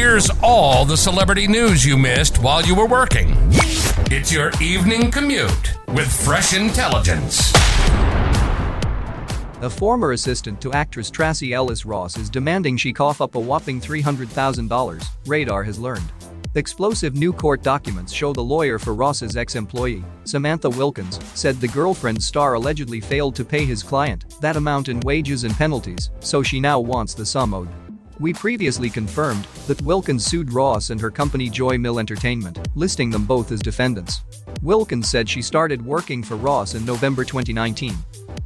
Here's all the celebrity news you missed while you were working. It's your evening commute with fresh intelligence. A former assistant to actress Tracee Ellis Ross is demanding she cough up a whopping $300,000, Radar has learned. Explosive new court documents show the lawyer for Ross's ex-employee, Samantha Wilkins, said the girlfriend star allegedly failed to pay his client that amount in wages and penalties, so she now wants the sum owed. We previously confirmed that Wilkins sued Ross and her company Joy Mill Entertainment, listing them both as defendants. Wilkins said she started working for Ross in November 2019.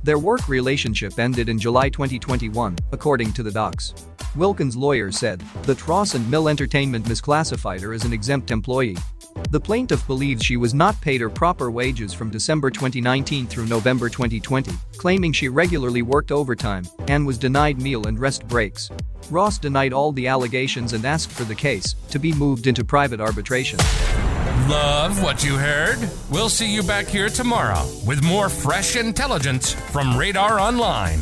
Their work relationship ended in July 2021, according to the docs. Wilkins' lawyer said that Ross and Mill Entertainment misclassified her as an exempt employee. The plaintiff believes she was not paid her proper wages from December 2019 through November 2020, claiming she regularly worked overtime and was denied meal and rest breaks. Ross denied all the allegations and asked for the case to be moved into private arbitration. Love what you heard? We'll see you back here tomorrow with more fresh intelligence from Radar Online.